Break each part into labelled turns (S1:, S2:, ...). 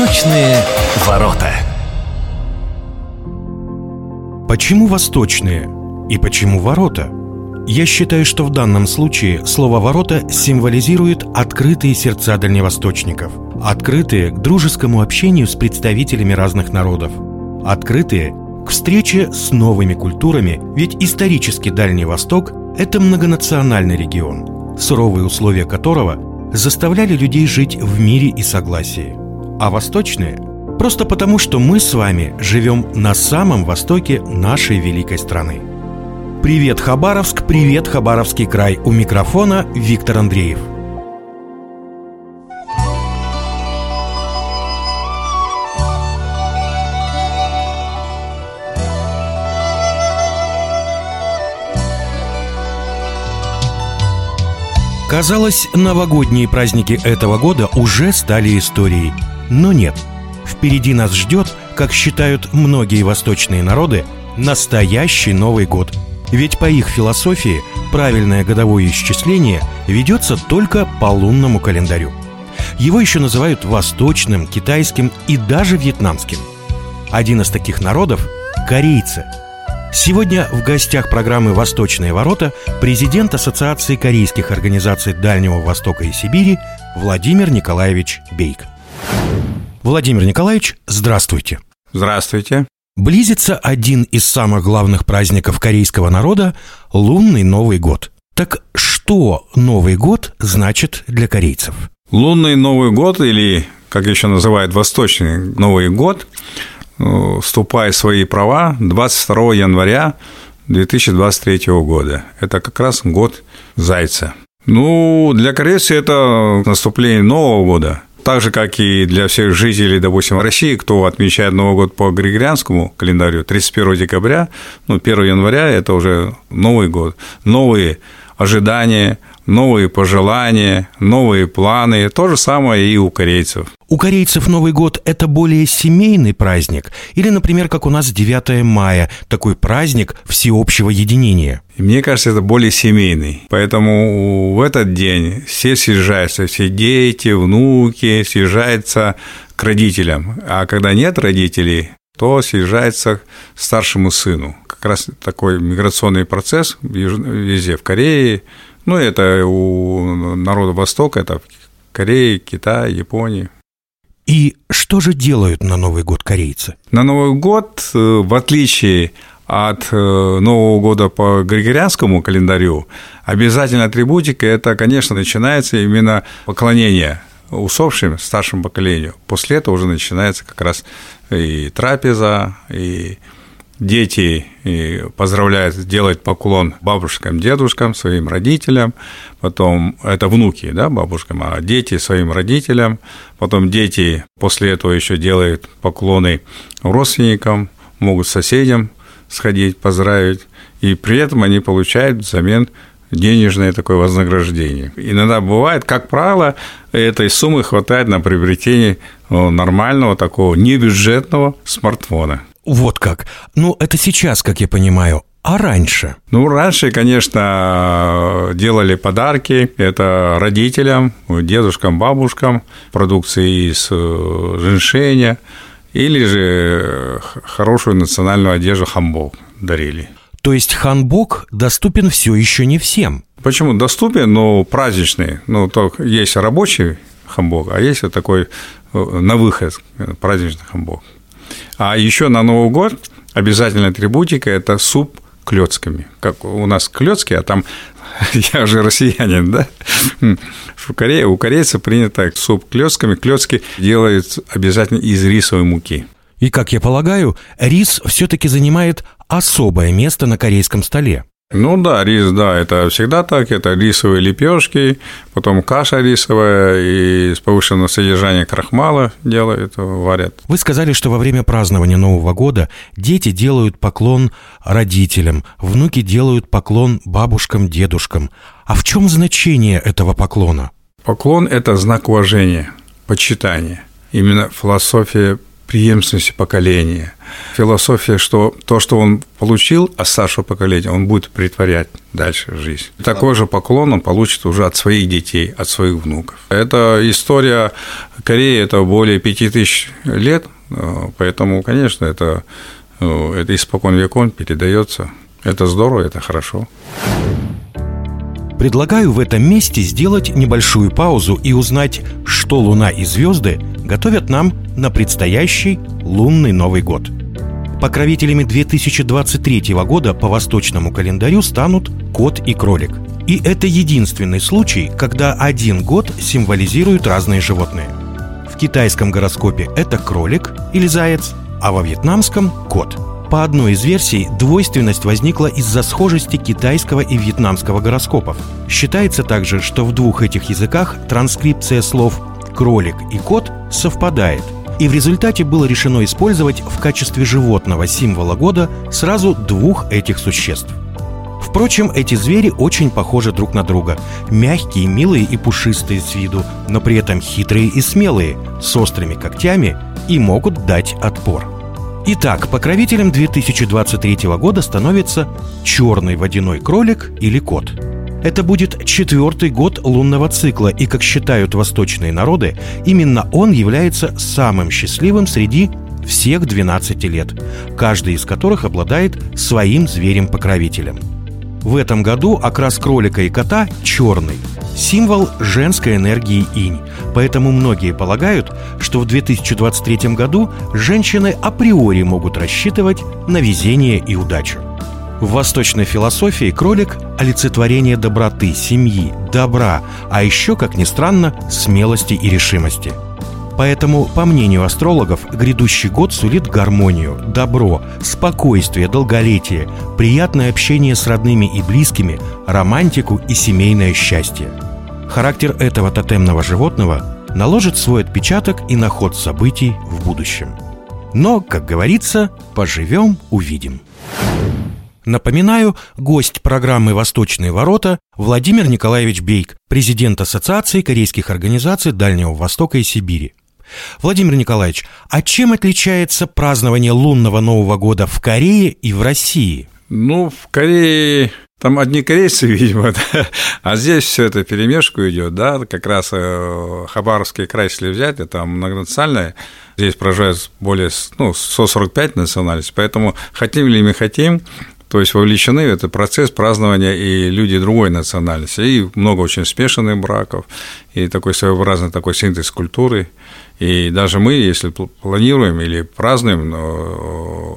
S1: Восточные ворота.
S2: Почему восточные? И почему ворота? Я считаю, что в данном случае слово «ворота» символизирует открытые сердца дальневосточников, открытые к дружескому общению с представителями разных народов, открытые к встрече с новыми культурами, ведь исторически Дальний Восток – это многонациональный регион, суровые условия которого заставляли людей жить в мире и согласии. А восточные – просто потому, что мы с вами живем на самом востоке нашей великой страны – Привет, Хабаровск, привет, Хабаровский край. У микрофона Виктор Андреев. Казалось, новогодние праздники этого года уже стали историей. Но нет. Впереди нас ждет, как считают многие восточные народы, настоящий Новый год – ведь по их философии правильное годовое исчисление ведется только по лунному календарю. Его еще называют восточным, китайским и даже вьетнамским. Один из таких народов – корейцы. Сегодня в гостях программы «Восточные ворота» президент Ассоциации корейских организаций Дальнего Востока и Сибири Владимир Николаевич Бейк. Владимир Николаевич, здравствуйте.
S3: Здравствуйте.
S2: Близится один из самых главных праздников корейского народа – лунный Новый год. Так что Новый год значит для корейцев?
S3: Лунный Новый год, или, как еще называют, Восточный Новый год, э, вступая в свои права 22 января 2023 года. Это как раз год Зайца. Ну, для корейцев это наступление Нового года – так же, как и для всех жителей, допустим, России, кто отмечает Новый год по григорианскому календарю, 31 декабря, ну, 1 января – это уже Новый год, новые ожидания, новые пожелания, новые планы. То же самое и у корейцев.
S2: У корейцев Новый год – это более семейный праздник? Или, например, как у нас 9 мая, такой праздник всеобщего единения?
S3: Мне кажется, это более семейный. Поэтому в этот день все съезжаются, все дети, внуки съезжаются к родителям. А когда нет родителей, то съезжается к старшему сыну. Как раз такой миграционный процесс везде, в Корее, ну, это у народа Востока, это Корея, Китай, Япония.
S2: И что же делают на Новый год корейцы?
S3: На Новый год, э, в отличие от э, Нового года по григорианскому календарю, обязательно атрибутика – это, конечно, начинается именно поклонение усопшим, старшему поколению. После этого уже начинается как раз и трапеза, и дети поздравляют, делают поклон бабушкам, дедушкам, своим родителям, потом это внуки, да, бабушкам, а дети своим родителям, потом дети после этого еще делают поклоны родственникам, могут соседям сходить, поздравить, и при этом они получают взамен денежное такое вознаграждение. Иногда бывает, как правило, этой суммы хватает на приобретение нормального такого небюджетного смартфона.
S2: Вот как. Ну, это сейчас, как я понимаю. А раньше?
S3: Ну, раньше, конечно, делали подарки. Это родителям, дедушкам, бабушкам, продукции из э, женьшеня. Или же хорошую национальную одежду хамбок дарили.
S2: То есть ханбок доступен все еще не всем?
S3: Почему доступен, но праздничный. Ну, только есть рабочий хамбок, а есть вот такой э, на выход праздничный хамбок. А еще на Новый год обязательная атрибутика – это суп клетками. Как у нас клетки, а там я уже россиянин, да? В Корее, у корейцев принято суп клетками. Клетки делают обязательно из рисовой муки.
S2: И, как я полагаю, рис все-таки занимает особое место на корейском столе.
S3: Ну да, рис, да, это всегда так, это рисовые лепешки, потом каша рисовая и с повышенным содержанием крахмала делают, варят.
S2: Вы сказали, что во время празднования Нового года дети делают поклон родителям, внуки делают поклон бабушкам, дедушкам. А в чем значение этого поклона?
S3: Поклон – это знак уважения, почитания. Именно философия преемственности поколения. Философия, что то, что он получил от старшего поколения, он будет притворять дальше в жизнь. Такой же поклон он получит уже от своих детей, от своих внуков. Это история Кореи, это более пяти тысяч лет, поэтому, конечно, это, это испокон векон передается. Это здорово, это хорошо.
S2: Предлагаю в этом месте сделать небольшую паузу и узнать, что Луна и звезды готовят нам на предстоящий лунный Новый год. Покровителями 2023 года по восточному календарю станут кот и кролик. И это единственный случай, когда один год символизирует разные животные. В китайском гороскопе это кролик или заяц, а во вьетнамском – кот – по одной из версий, двойственность возникла из-за схожести китайского и вьетнамского гороскопов. Считается также, что в двух этих языках транскрипция слов «кролик» и «кот» совпадает, и в результате было решено использовать в качестве животного символа года сразу двух этих существ. Впрочем, эти звери очень похожи друг на друга. Мягкие, милые и пушистые с виду, но при этом хитрые и смелые, с острыми когтями и могут дать отпор. Итак, покровителем 2023 года становится черный водяной кролик или кот. Это будет четвертый год лунного цикла, и, как считают восточные народы, именно он является самым счастливым среди всех 12 лет, каждый из которых обладает своим зверем-покровителем. В этом году окрас кролика и кота черный – символ женской энергии инь. Поэтому многие полагают, что в 2023 году женщины априори могут рассчитывать на везение и удачу. В восточной философии кролик – олицетворение доброты, семьи, добра, а еще, как ни странно, смелости и решимости. Поэтому, по мнению астрологов, грядущий год сулит гармонию, добро, спокойствие, долголетие, приятное общение с родными и близкими, романтику и семейное счастье – Характер этого тотемного животного наложит свой отпечаток и на ход событий в будущем. Но, как говорится, поживем – увидим. Напоминаю, гость программы «Восточные ворота» Владимир Николаевич Бейк, президент Ассоциации корейских организаций Дальнего Востока и Сибири. Владимир Николаевич, а чем отличается празднование лунного Нового года в Корее и в России?
S3: Ну, в Корее там одни корейцы, видимо, да? а здесь все это перемешку идет, да, как раз э, Хабаровский край, если взять, это многонациональное, здесь проживает более ну, 145 национальностей, поэтому хотим ли мы хотим, то есть вовлечены в этот процесс празднования и люди другой национальности, и много очень смешанных браков, и такой своеобразный такой синтез культуры, и даже мы, если планируем или празднуем,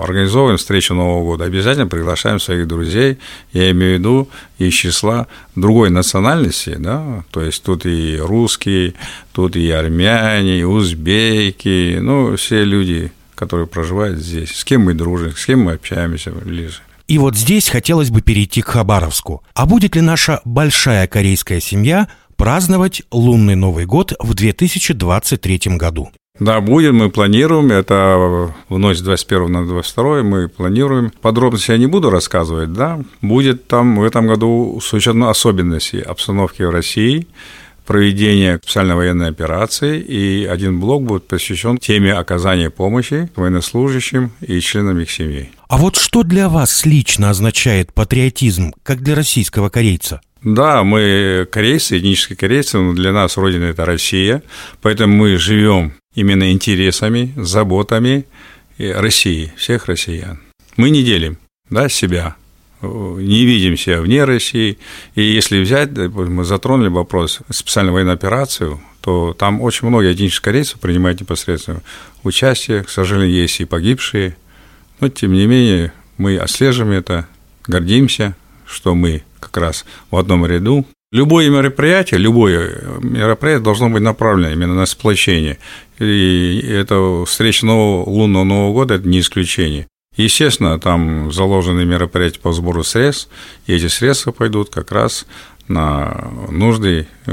S3: организовываем встречу Нового года, обязательно приглашаем своих друзей, я имею в виду из числа другой национальности, да, то есть тут и русские, тут и армяне, и узбеки, ну, все люди, которые проживают здесь, с кем мы дружим, с кем мы общаемся ближе.
S2: И вот здесь хотелось бы перейти к Хабаровску. А будет ли наша большая корейская семья праздновать лунный Новый год в 2023 году.
S3: Да, будем, мы планируем, это в ночь с 21 на 22 мы планируем. Подробности я не буду рассказывать, да, будет там в этом году с учетом особенностей обстановки в России, проведение специальной военной операции, и один блок будет посвящен теме оказания помощи военнослужащим и членам их семей.
S2: А вот что для вас лично означает патриотизм, как для российского корейца?
S3: Да, мы корейцы, этнические корейцы, но для нас родина – это Россия, поэтому мы живем именно интересами, заботами России, всех россиян. Мы не делим да, себя, не видим себя вне России. И если взять, мы затронули вопрос специальной военной операцию, то там очень много этнических корейцев принимают непосредственно участие. К сожалению, есть и погибшие. Но, тем не менее, мы отслеживаем это, гордимся, что мы как раз в одном ряду. Любое мероприятие, любое мероприятие должно быть направлено именно на сплочение. И это встреча нового, лунного Нового года – это не исключение. Естественно, там заложены мероприятия по сбору средств, и эти средства пойдут как раз на нужды э,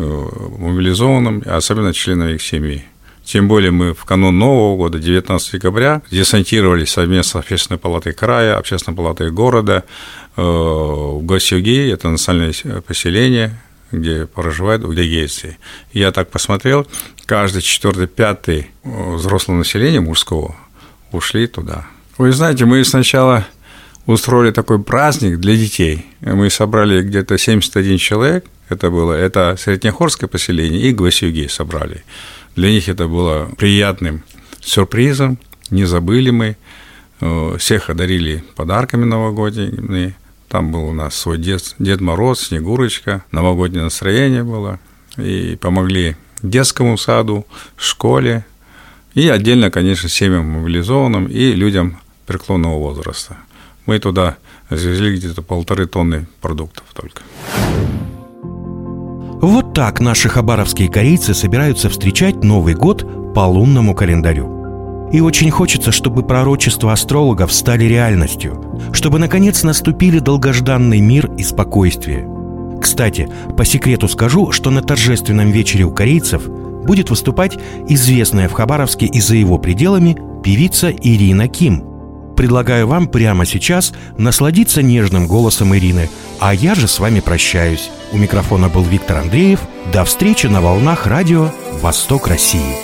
S3: мобилизованным, особенно членам их семьи. Тем более мы в канун Нового года, 19 декабря, десантировались совместно с Общественной палатой края, Общественной палатой города э, в Госюги, это национальное поселение, где проживают удегейцы. Я так посмотрел, каждый четвертый, пятый э, взрослого населения мужского – ушли туда. Вы знаете, мы сначала устроили такой праздник для детей. Мы собрали где-то 71 человек, это было, это Среднехорское поселение и Гвасюги собрали. Для них это было приятным сюрпризом, не забыли мы. Э, всех одарили подарками новогодними. Там был у нас свой дед, Дед Мороз, Снегурочка, новогоднее настроение было. И помогли детскому саду, школе, и отдельно, конечно, семьям мобилизованным и людям преклонного возраста. Мы туда завезли где-то полторы тонны продуктов только.
S2: Вот так наши хабаровские корейцы собираются встречать Новый год по лунному календарю. И очень хочется, чтобы пророчества астрологов стали реальностью, чтобы наконец наступили долгожданный мир и спокойствие. Кстати, по секрету скажу, что на торжественном вечере у корейцев будет выступать известная в Хабаровске и за его пределами певица Ирина Ким – Предлагаю вам прямо сейчас насладиться нежным голосом Ирины. А я же с вами прощаюсь. У микрофона был Виктор Андреев. До встречи на волнах радио «Восток России».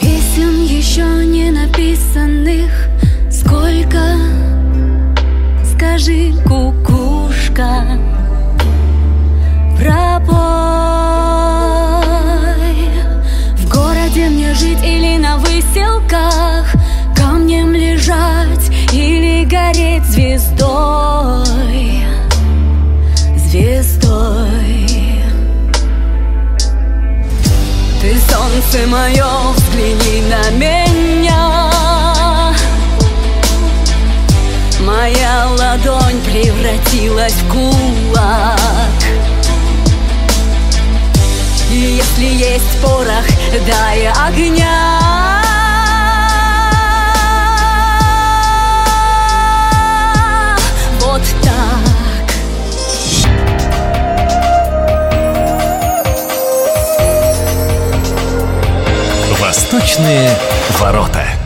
S4: Песен еще не написанных гореть звездой Звездой. Ты солнце мое, взгляни на меня. Моя ладонь превратилась в кулак. Если есть порох, дай огня
S1: Восточные ворота.